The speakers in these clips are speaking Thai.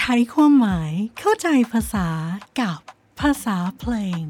ไขความหมายเข้าใจภาษากับภาษาเพลง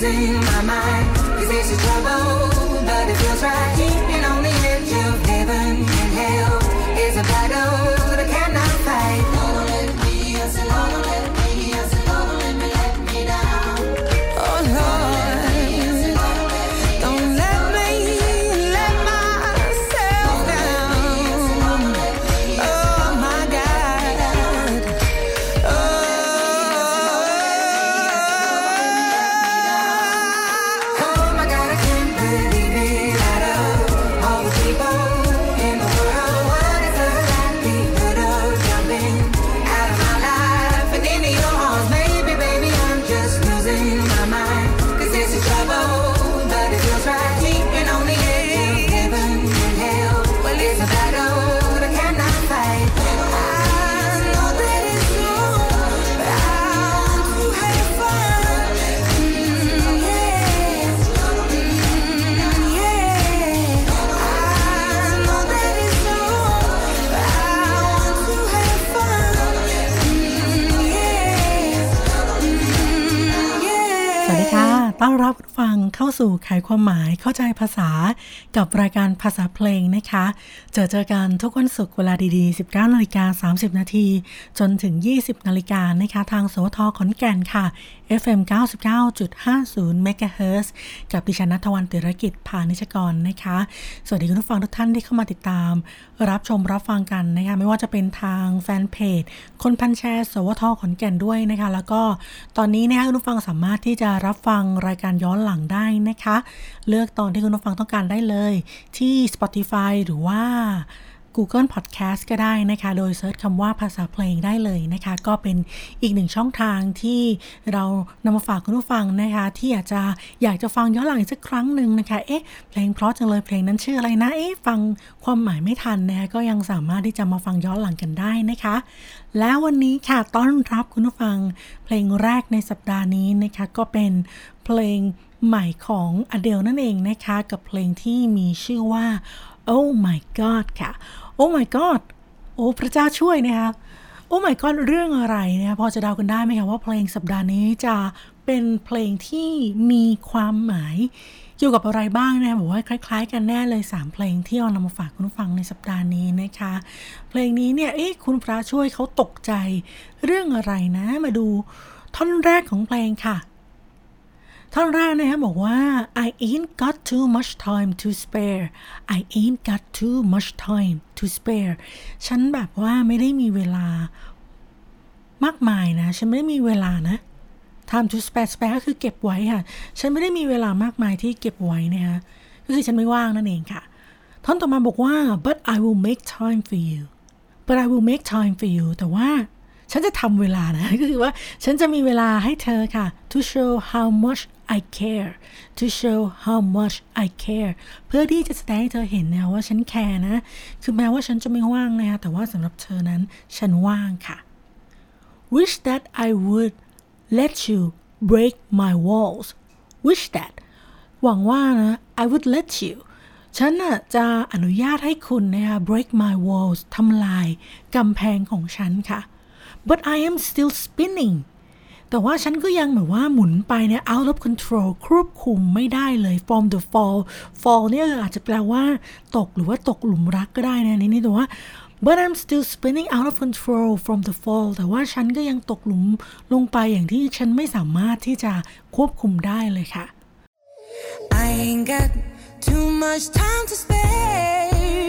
losing my mind. Cause it's a trouble, but it feels right. รับคุณฟังเข้าสู่ไขความหมายเข้าใจภาษากับรายการภาษาเพลงนะคะ เจอเจอกันทุกวันศุกร์เวลาดีๆ 19นาฬิกา30 นาที จนถึง 20นาฬิกานะคะ ทางสวทขอนแก่นค่ะ FM 99.50 MHz กับดิฉันนัทวันติรกิจพานิชกรนะคะ สวัสดีคุณผู้ฟังทุกท่านที่เข้ามาติดตาม รับชมรับฟังกันนะคะ ไม่ว่าจะเป็นทางแฟนเพจ คนพันแชร์ สวทขอนแก่นด้วยนะคะ แล้วก็ตอนนี้นะคะคุณผู้ฟังสามารถที่จะรับฟังรายการย้อนหลังได้นะคะ เลือกตอนที่คุณผู้ฟังต้องการได้เลย ที่ Spotify หรือว่า Google Podcast ก็ได้นะคะ โดยเซิร์ชคำว่าภาษาเพลงได้เลยนะคะ ก็เป็นอีกหนึ่งช่องทางที่เรานำมาฝากคุณผู้ฟังนะคะ ที่อยากจะอยากจะฟังย้อนหลังอีกสักครั้งหนึ่งนะคะ เอ๊ะ เพลงเพราะจังเลยเพลงนั้นชื่ออะไรนะ เอ๊ะ ฟังความหมายไม่ทันนะคะ ก็ยังสามารถที่จะมาฟังย้อนหลังกันได้นะคะ แล้ววันนี้ค่ะต้อนรับคุณผู้ฟัง เพลงแรกในสัปดาห์นี้นะคะ ก็เป็นเพลงใหม่ของ Adele นั่นเองนะคะ กับเพลงที่มีชื่อว่า Oh My God ค่ะ Oh My God โอ้พระเจ้าช่วยนะคะโอ้ my god เรื่องอะไรเนี่ยพอจะเดากันได้ไหมคะว่าเพลงสัปดาห์นี้จะเป็นเพลงที่มีความหมายเกี่ยวกับอะไรบ้างนะบอกว่าคล้าย ๆ กันแน่เลย 3 เพลงที่เอานำมาฝากคุณฟังในสัปดาห์นี้นะคะ เพลงนี้เนี่ยเอ๊ะคุณพระช่วยเขาตกใจ เรื่องอะไรนะมาดูท่อนแรกของเพลงค่ะ ท่อนแรกนะคะบอกว่า I ain't got too much time to spare I ain't got too much time to spare ฉันแบบว่าไม่ได้มีเวลามากมายนะ ฉันไม่ได้มีเวลานะ time to spare spare ก็คือเก็บไว้ค่ะ ฉันไม่ได้มีเวลามากมายที่เก็บไว้นะคะก็คือฉันไม่ว่างนั่นเองค่ะ ท่อนต่อมาบอกว่า but I will make time for you but I will make time for you แต่ว่าฉันจะทำเวลานะ ก็คือว่าฉันจะมีเวลาให้เธอค่ะ to show how much I care to show how much I care เพื่อที่จะแสดงให้เธอเห็นนะว่าฉันแคร์นะ คือแม้ว่าฉันจะไม่ว่างนะคะแต่ว่าสำหรับเธอนั้นฉันว่างค่ะ wish that I would let you break my walls wish that หวังว่านะ I would let you ฉันน่ะจะอนุญาตให้คุณนะคะ break my walls ทำลายกำแพงของฉันค่ะ but I am still spinning แต่ว่าฉันก็ยังแบบว่าหมุนไปเนี่ย out of control ควบคุมไม่ได้เลย from the fall fall เนี่ยอาจจะแปลว่า ตกหรือว่าตกหลุมรักก็ได้นะในนี้แต่ว่า but I'm still spinning out of control from the fall แต่ว่าฉันก็ยังตกหลุมลงไปอย่างที่ฉันไม่สามารถที่จะควบคุมได้เลยค่ะ I ain't got too much time to spare.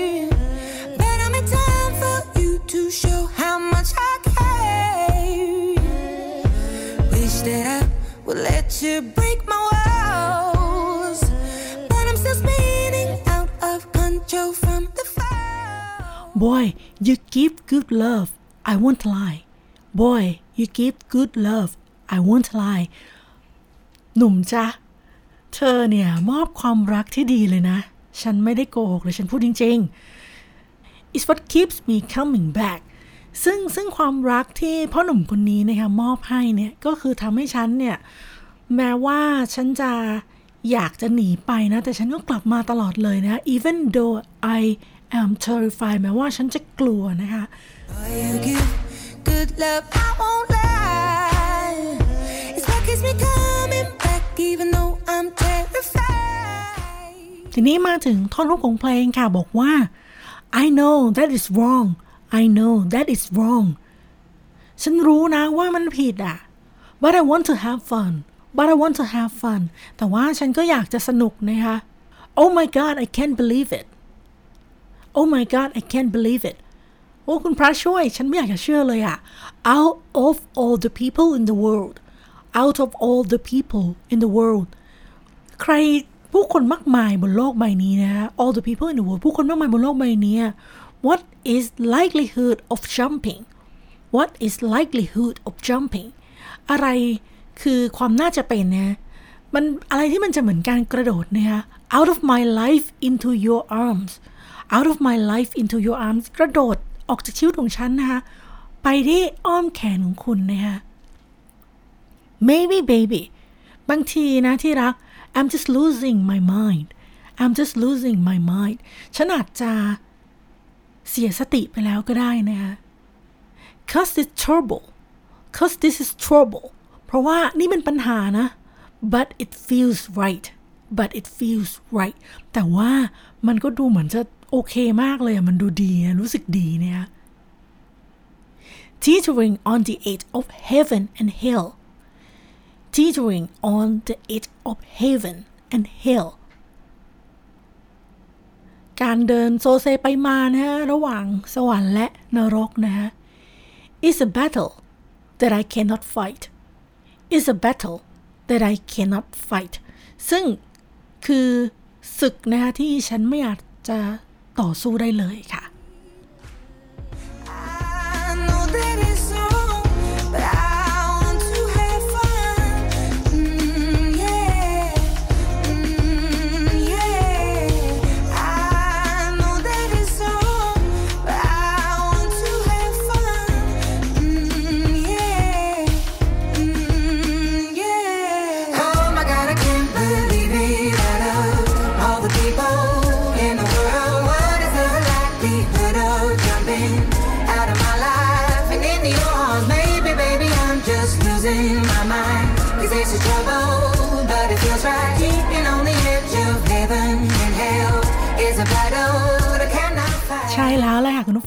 Let you break my walls. But I'm still spinning out of control from the fall. Boy you give good love I won't lie Boy you give good love I won't lie หนุ่มจ๊ะเธอเนี่ยมอบความรักที่ดีเลยนะ ฉันไม่ได้โกหกเลยฉันพูดจริง ๆ It's what keeps me coming back ซึ่งซึ่งความรักที่พ่อหนุ่มคนนี้นะคะมอบให้เนี่ยก็คือทำให้ฉันเนี่ย แม้ว่าฉันจะอยากจะหนีไปนะ แต่ฉันก็กลับมาตลอดเลยนะ even though I am terrified แม้ว่าฉันจะกลัวนะคะ Boy, you give good love, I won't lie. It's what keeps me coming back, even though I'm terrified. ทีนี้มาถึงท่อนฮุกของเพลงค่ะ บอกว่า I know that is wrong I know that is wrong ฉันรู้นะว่ามันผิดอะ but I want to have fun but I want to have fun แต่ว่าฉันก็อยากจะสนุกนะคะ Oh my god I can't believe it Oh my god I can't believe it โอ้คุณพระช่วย ฉันไม่อยากจะเชื่อเลยอะ out of all the people in the world out of all the people in the world ใครผู้คนมากมายบนโลกใบนี้นะ all the people in the world ผู้คนมากมายบนโลกใบนี้ what is likelihood of jumping what is likelihood of jumping อะไร คือความน่าจะเป็นนะมันอะไรที่มันจะเหมือนการกระโดดนะคะ out of my life into your arms out of my life into your arms กระโดดออกจากชีวิตของฉันนะคะไปที่อ้อมแขนของคุณนะคะ maybe baby บางทีนะที่รัก I'm just losing my mind I'm just losing my mind ฉันอาจจะเสียสติไปแล้วก็ได้นะคะ cause this trouble cause this is trouble เพราะว่านี่เป็นปัญหานะ but it feels right but it feels right แต่ว่ามันก็ดูเหมือนจะโอเคมากเลยอะมันดูดีนะรู้สึกดีเนี่ย teetering on the edge of heaven and hell teetering on the edge of heaven and hell การเดินโซเซไปมานะฮะระหว่างสวรรค์และนรกนะฮะ is a battle that I cannot fight is a battle that I cannot fight ซึ่งคือศึกนะคะที่ฉันไม่อาจจะต่อสู้ได้เลยค่ะ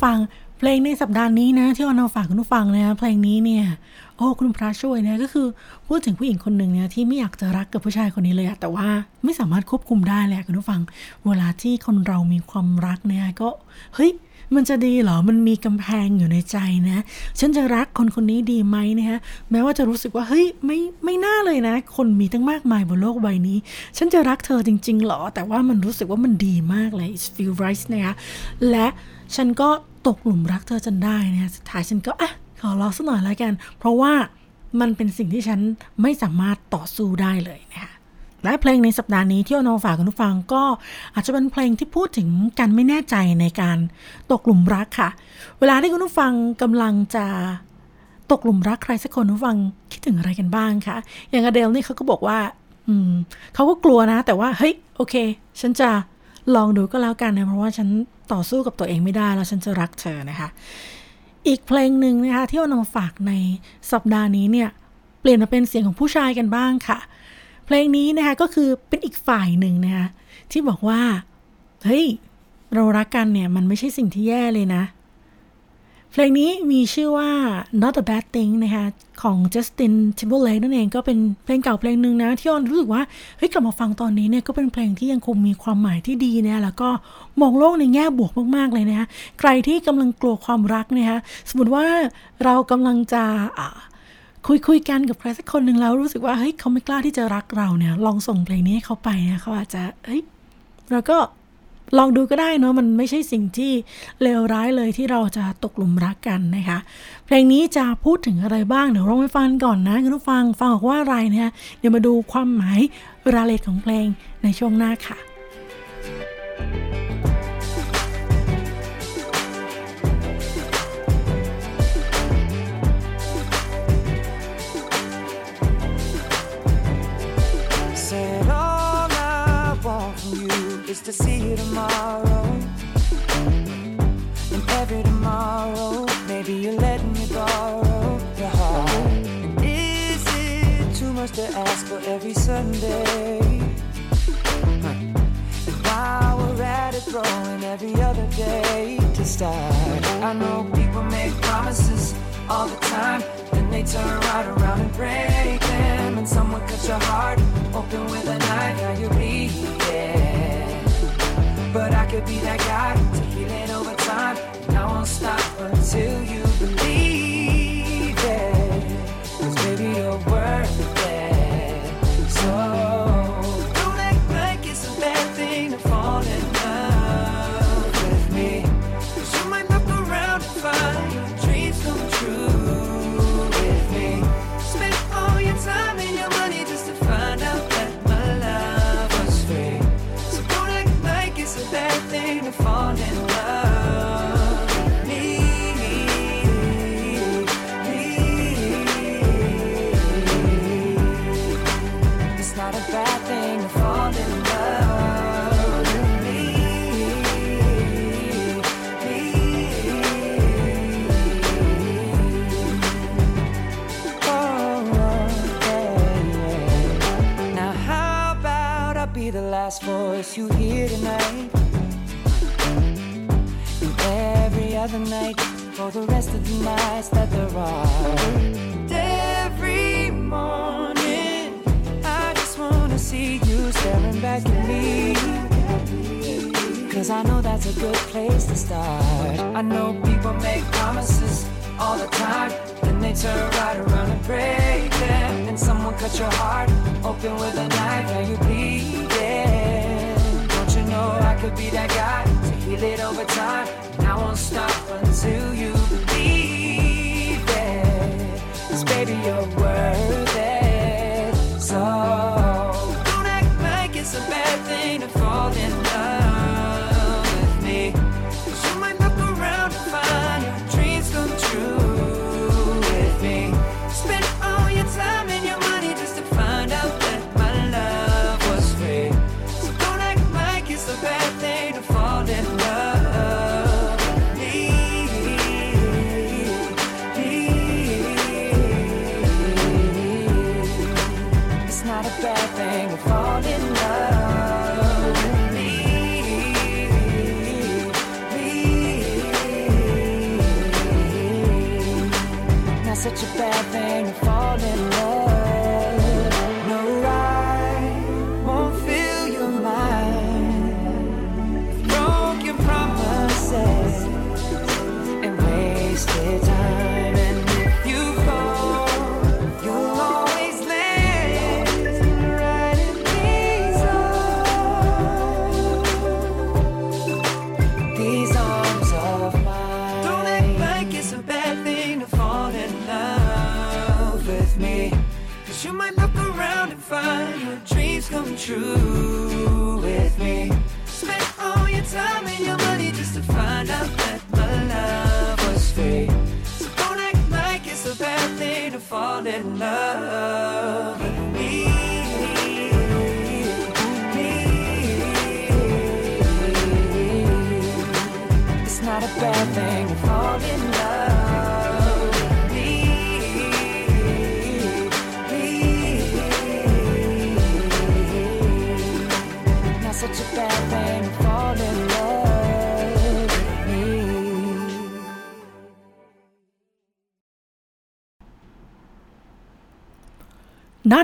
ฟัง เพลงในสัปดาห์นี้นะ ที่เอามาฝากคุณผู้ฟังนะเพลงนี้เนี่ยโอ้คุณพระช่วยนะก็คือพูดถึงผู้หญิงคนหนึ่งเนี่ยที่ไม่อยากจะรักกับผู้ชายคนนี้เลยอะแต่ว่าไม่สามารถควบคุมได้แหละคุณผู้ฟัง เวลาที่คนเรามีความรักเนี่ยก็เฮ้ย มันจะดีเหรอ มันมีกำแพงอยู่ในใจนะ ฉันจะรักคนคนนี้ดีไหมนะฮะ แม้ว่าจะรู้สึกว่า เฮ้ย ไม่ ไม่น่าเลยนะ คนมีตั้งมากมายบนโลกใบนี้ ฉันจะรักเธอจริง ๆ หรอ แต่ว่ามันรู้สึกว่ามันดีมากเลย it feel right นะคะและฉันก็ตกหลุมรักเธอจนได้นะสุดท้ายฉันก็อะขอรอสักหน่อยแล้วกัน เพราะว่ามันเป็นสิ่งที่ฉันไม่สามารถต่อสู้ได้เลยนะคะ และเพลงในสัปดาห์นี้ที่เอามาฝากคุณผู้ฟังก็อาจจะเป็นเพลงที่พูดถึงการไม่แน่ใจในการตกหลุมรักค่ะ เวลาที่คุณผู้ฟังกำลังจะตกหลุมรักใครสักคนคุณผู้ฟังคิดถึงอะไรกันบ้างคะอย่างอเดลนี่เขาก็บอกว่า อืมเขาก็กลัวนะ แต่ว่าเฮ้ยโอเค ฉันจะลองดูก็แล้วกันนะเพราะว่าฉันต่อสู้กับตัวเองไม่ได้แล้วฉันจะรักเธอนะคะ อีกเพลงหนึ่งนะคะที่เอานำมาฝากในสัปดาห์นี้เนี่ย เปลี่ยนมาเป็นเสียงของผู้ชายกันบ้างค่ะ เพลงนี้นะคะก็คือเป็นอีกฝ่ายหนึ่งนะคะที่บอกว่า เฮ้ย เรารักกันเนี่ย มันไม่ใช่สิ่งที่แย่เลยนะ เพลงนี้มีชื่อว่า not a bad thing นะคะ ของ Justin Timberlake นั่นเองก็เป็นเพลงเก่าเพลงหนึ่งนะ ที่ออนรู้สึกว่า เฮ้ย กลับมาฟังตอนนี้เนี่ยก็เป็นเพลงที่ยังคงมีความหมายที่ดีนะแล้วก็มองโลกในแง่บวกมาก ๆ เลยนะคะใครที่กำลังกลัวความรักนะคะสมมติว่าเรากำลังจะอ่า คุยคุยกันกับใครสักคนหนึ่งแล้วรู้สึกว่าเฮ้ยเขาไม่กล้าที่จะรักเราเนี่ย ลองส่งเพลงนี้ให้เขาไปนะเขาอาจจะเฮ้ยเราก็ลองดูก็ได้เนาะมันไม่ใช่สิ่งที่เลวร้ายเลยที่เราจะตกหลุมรักกันนะคะ เพลงนี้จะพูดถึงอะไรบ้างเดี๋ยวลองไปฟังก่อนนะคุณผู้ฟังฟังออกว่าอะไรนะคะเดี๋ยวมาดูความหมายรายละเอียดของเพลงในช่วงหน้าค่ะ to see you tomorrow. And every tomorrow, maybe you're letting me borrow your heart. Is it too much to ask for every Sunday? And while we're at it, throwing every other day to start. I know people make promises all the time, then they turn right around and break them. And someone cut your heart open with a knife, now bleeding. But I could be that guy to heal it over time. And I won't stop until you last voice you hear tonight? Other night for the rest of the nights that there are. Every morning, I just wanna see you staring back at me. Cause I know that's a good place to start. I know people make promises all the time, then they turn right around and break them. And someone cut your heart open with a knife, now you bleeding. Don't you know I could be that guy to heal it over time? And I won't stop until you bad thing to fall in love. True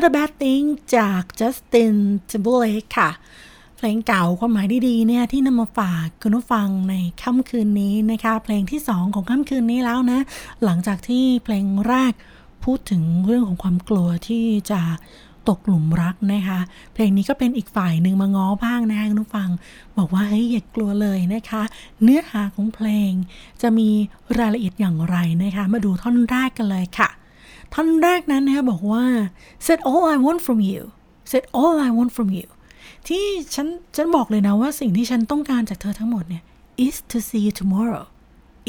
Not a Bad Thing จาก Justin Timberlake ค่ะ เพลงเก่าความหมายดีๆเนี่ยที่นำมาฝากคุณผู้ฟังในค่ำคืนนี้นะคะ เพลงที่ 2 ของค่ำคืนนี้แล้วนะ หลังจากที่เพลงแรกพูดถึงเรื่องของความกลัวที่จะตกหลุมรักนะคะ เพลงนี้ก็เป็นอีกฝ่ายหนึ่งมาง้อบ้างนะคะคุณผู้ฟัง บอกว่าเฮ้ยอย่ากลัวเลยนะคะ เนื้อหาของเพลงจะมีรายละเอียดอย่างไรนะคะ มาดูท่อนแรกกันเลยค่ะ ท่อนแรกนั้นนะคะบอกว่า said all I want from you said all I want from you ที่ฉันฉันบอกเลยนะว่าสิ่งที่ฉันต้องการจากเธอทั้งหมดเนี่ย is to see you tomorrow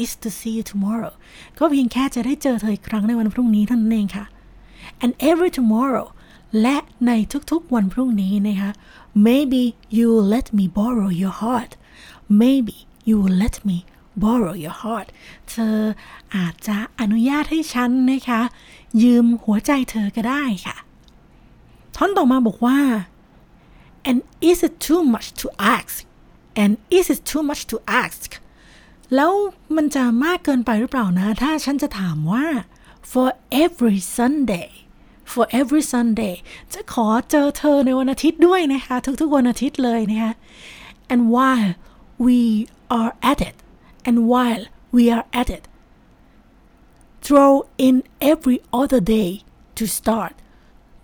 is to see you tomorrow ก็เพียงแค่จะได้เจอเธออีกครั้งในวันพรุ่งนี้เท่านั้นเองค่ะ and every tomorrow และในทุกๆวันพรุ่งนี้นะคะ maybe you will let me borrow your heart maybe you will let me borrow your heart เธออาจจะอนุญาตให้ฉันนะคะ ยืมหัวใจเธอก็ได้ค่ะ ท่อนต่อมาบอกว่า and is it too much to ask and is it too much to ask แล้วมันจะมากเกินไปหรือเปล่านะ ถ้าฉันจะถามว่า for every Sunday for every Sunday จะขอเจอเธอในวันอาทิตย์ด้วยนะคะ ทุกๆวันอาทิตย์เลยนะคะ and while we are at it and while we are at it throw in every other day to start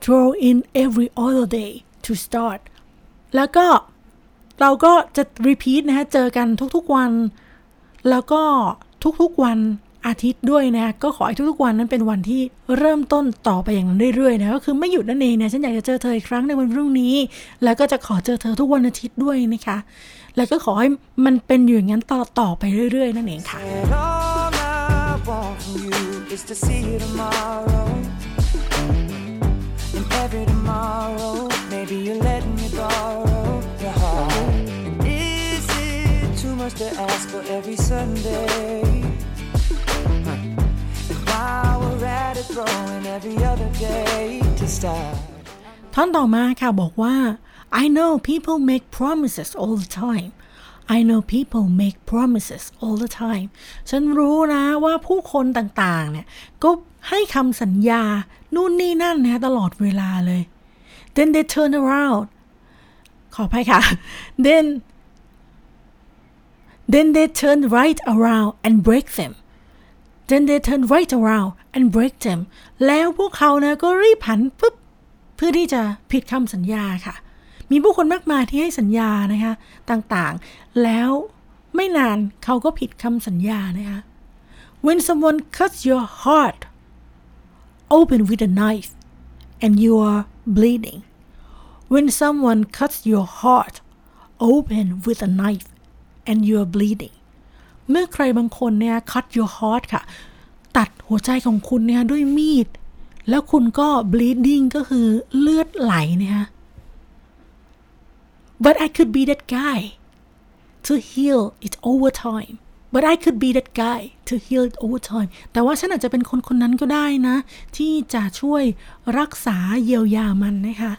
throw in every other day to start แล้วก็เราก็จะ repeat นะคะเจอกันทุกๆวัน แล้วก็ทุกๆวันอาทิตย์ด้วยนะ ก็ขอให้ทุกๆวันนั้นเป็นวันที่เริ่มต้นต่อไปอย่างนั้นเรื่อยๆนะ ก็คือไม่หยุดนั่นเองนะ ฉันอยากจะเจอเธออีกครั้งในวันพรุ่งนี้ แล้วก็จะขอเจอเธอทุกวันอาทิตย์ด้วยนะคะ แล้วก็ขอให้มันเป็นอยู่อย่างนั้นต่อต่อไปเรื่อย ๆ นั่นเองค่ะ And all I want from you is to see you tomorrow. And every tomorrow, maybe you're letting me borrow your heart. And is it too much to ask for every Sunday? Huh. And while we're at it, throwing every other day to start. ท่อนต่อมาค่ะบอกว่า I know people make promises all the time I know people make promises all the time ฉันรู้นะว่าผู้คนต่างๆ เนี่ย ก็ให้คำสัญญา นู่นนี่นั่นนะตลอดเวลาเลย then they turn around ขออภัยค่ะ then then they turn right around and break them then they turn right around and break them แล้วพวกเขานะก็รีบหันปุ๊บเพื่อที่จะผิดคำสัญญาค่ะ มีผู้คนมากมายที่ให้สัญญานะคะต่างๆ แล้วไม่นานเขาก็ผิดคำสัญญานะคะ when someone cuts your heart open with a knife and you are bleeding when someone cuts your heart open with a knife and you are bleeding เมื่อใครบางคนเนี่ย cut your heart ค่ะ ตัดหัวใจของคุณเนี่ยด้วยมีด แล้วคุณก็ bleeding ก็คือเลือดไหลเนี่ย but I could be that guy to heal it over time but I could be that guy to heal it over time แต่ว่าฉันอาจจะเป็นคนคนนั้นก็ได้นะ ที่จะช่วยรักษาเยียวยามันนะคะ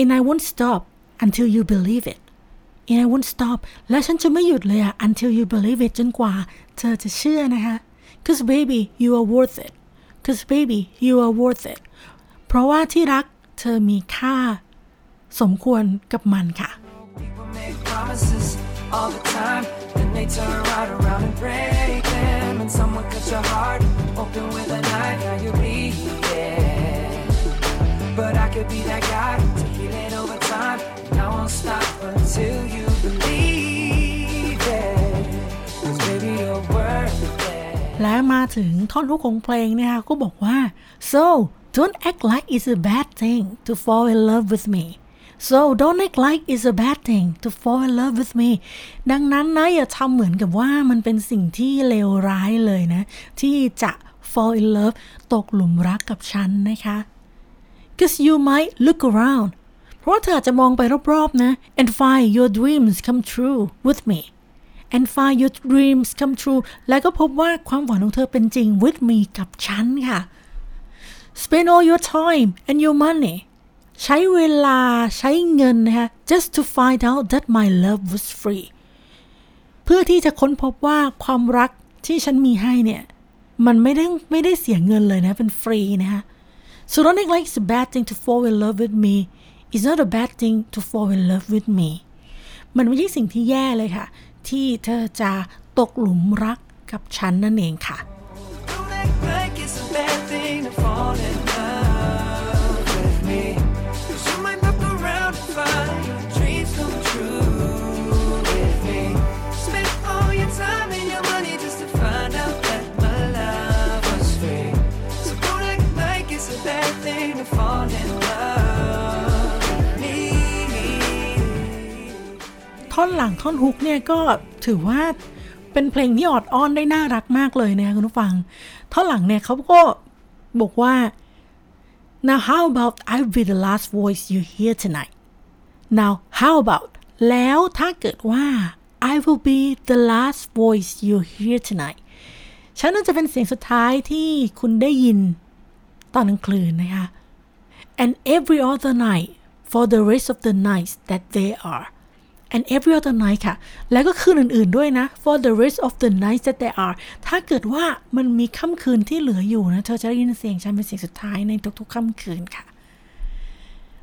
and I won't stop until you believe it and I won't stop และฉันจะไม่หยุดเลยอะ until you believe it จนกว่าเธอจะเชื่อนะคะ cause baby you are worth it cause baby you are worth it เพราะว่าที่รักเธอมีค่า สมควรกับมันค่ะ People make promises all the time, then they turn right around and break them. And someone cuts your heart open with a knife, now you bleed, yeah. But I could be that guy to heal it over time, and I won't stop until you believe it. 'Cause baby, you're worth it. และมาถึงท่อนฮุกของเพลงเนี่ยค่ะก็บอกว่า so don't act like it's a bad thing to fall in love with me so don't act like it's a bad thing to fall in love with me ดังนั้นนะอย่าทำเหมือนกับว่ามันเป็นสิ่งที่เลวร้ายเลยนะ ที่จะ fall in love ตกหลุมรักกับฉันนะคะ cause you might look around เพราะว่าเธออาจจะมองไปรอบๆนะ and find your dreams come true with me and find your dreams come true แล้วก็พบว่าความฝันของเธอเป็นจริง with me กับฉันค่ะ spend all your time and your money ใช้เวลาใช้เงินนะคะ just to find out that my love was free เพื่อที่จะค้นพบว่าความรักที่ฉันมีให้เนี่ย มันไม่ได้ไม่ได้เสียเงินเลยนะ เป็นฟรีนะคะ so don't act like it's a bad thing to fall in love with me it's not a bad thing to fall in love with me มันไม่ใช่สิ่งที่แย่เลยค่ะ ที่เธอจะตกหลุมรักกับฉันนั่นเองค่ะ ท่อนหลังท่อนฮุกเนี่ยก็ถือว่าเป็นเพลงที่ออดอ้อนได้น่ารักมากเลยนะคุณผู้ฟัง ท่อนหลังเนี่ยเขาก็บอกว่า now how about I be the last voice you hear tonight now how about แล้วถ้าเกิดว่า I will be the last voice you hear tonight ฉันน่าจะเป็นเสียงสุดท้ายที่คุณได้ยินตอนกลางคืนนะคะ and every other night for the rest of the nights that they are and every other night ค่ะ แล้วก็คืนอื่นๆด้วยนะ for the rest of the nights that they are ถ้าเกิดว่ามันมีค่ำคืนที่เหลืออยู่นะ เธอจะได้ยินเสียงฉันเป็นเสียงสุดท้ายในทุกๆค่ำคืนค่ะ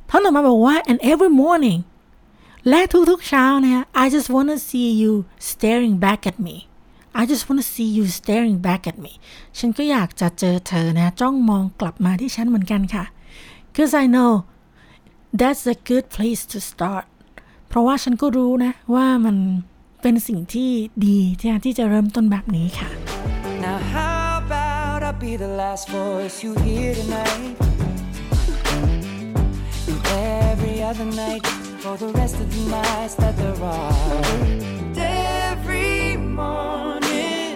ท่านต่อมาบอกว่า and every morning และทุกๆเช้านะฮะ I just wanna see you staring back at me I just wanna see you staring back at me ฉันก็อยากจะเจอเธอนะ จ้องมองกลับมาที่ฉันเหมือนกันค่ะ cause I know that's a good place to start เพราะว่าฉันก็รู้นะว่ามันเป็นสิ่งที่ดีที่ที่จะเริ่มต้นแบบนี้ค่ะ Now how about I be the last voice you hear tonight? And every other night for the rest of the nights that there are. And every morning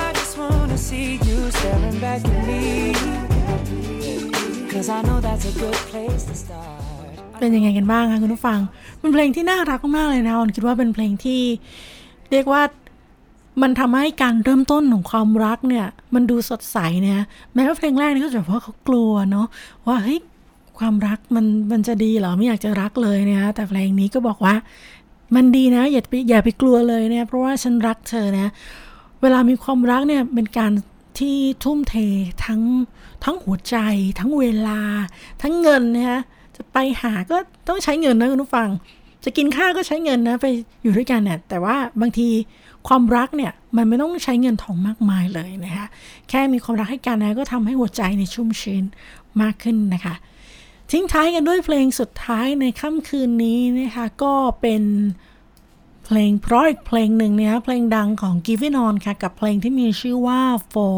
I just wanna see you staring back at me. Cause I know that's a good place to start. เป็นยังไงกันบ้างคะคุณผู้ฟังเป็นเพลงที่น่ารักมากเลยนะออนคิดว่าเป็นเพลงที่ เรียกว่ามันทำให้การเริ่มต้นของความรักเนี่ย มันดูสดใสเนี่ยแม้ว่าเพลงแรกนี่ก็จะบอกว่าเขากลัวเนาะว่าเฮ้ยความรักมันมันจะดีเหรอไม่อยากจะรักเลยเนี่ยแต่เพลงนี้ก็บอกว่า มันดีนะ อย่าไปอย่าไปกลัวเลยเนี่ยเพราะว่าฉันรักเธอนะ เวลามีความรักเนี่ยเป็นการที่ทุ่มเททั้งทั้งหัวใจ ทั้งเวลา ทั้งเงินนะคะ จะไปหาก็ต้องใช้เงินนะคุณผู้ฟัง จะกินข้าวก็ใช้เงินนะไปอยู่ด้วยกันเนี่ยแต่ว่าบางทีความรักเนี่ยมันไม่ต้องใช้เงินทองมากมายเลยนะคะแค่มีความรักให้กันนะก็ทำให้หัวใจในชุ่มชื้นมากขึ้นนะคะ ทิ้งท้ายกันด้วยเพลงสุดท้ายในค่ำคืนนี้นะคะก็เป็นเพลงเพราะอีกเพลงหนึ่งเนี่ยเพลงดังของ g i v It On ค่ะ กับเพลงที่มีชื่อว่า For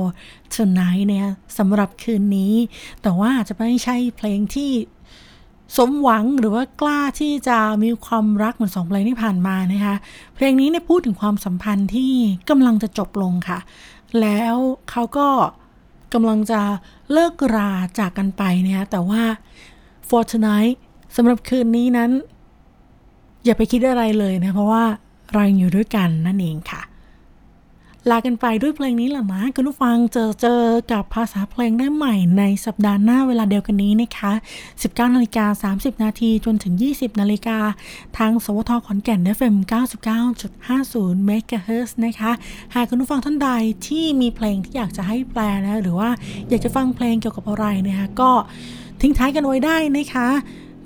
Tonight เนี่ยสำหรับคืนนี้ แต่ว่าจะไม่ใช่เพลงที่ สมหวังหรือว่ากล้าที่จะมีความรักเหมือนสองเพลงที่ผ่านมานะคะเพลงนี้เนี่ยพูดถึงความสัมพันธ์ที่กำลังจะจบลงค่ะ แล้วเขาก็กำลังจะเลิกราจากกันไปนะคะแต่ว่า for tonight สำหรับคืนนี้นั้น อย่าไปคิดอะไรเลยนะเพราะว่าเรายังอยู่ด้วยกันนั่นเองค่ะ ลากันไปด้วยเพลงนี้แหละนะคุณผู้ฟังเจอเจอกับภาษาเพลงได้ใหม่ในสัปดาห์หน้าเวลาเดียวกันนี้นะคะ 19นาฬิกา30 นาทีจนถึง 20นาฬิกาทาง สวทขอนแก่น FM 99.50เมกะเฮิรตซ์นะคะ หากคุณผู้ฟังท่านใดที่มีเพลงที่อยากจะให้แปลนะหรือว่าอยากจะฟังเพลงเกี่ยวกับอะไรนะคะก็ทิ้งท้ายกันไว้ได้นะคะ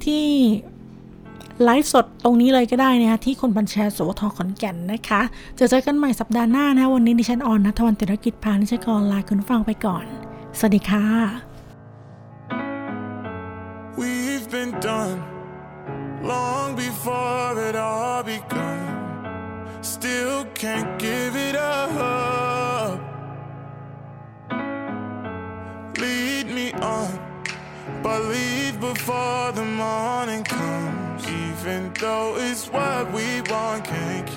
ที่ ไลฟ์สดตรงนี้เลยก็ได้นะคะที่คนบัญชาสวทขอนแก่นนะคะจอเจอกันใหม่สัปดาห์หน้านะวันนี้ดิฉันออนนัทวันติรกิจพานิชกรลาคุณฟังไปก่อน สวัสดีค่ะ We've been done long before it all begun. Still can't give it up. Lead me on, but leave before the morning comes. Even though it's what we want, can't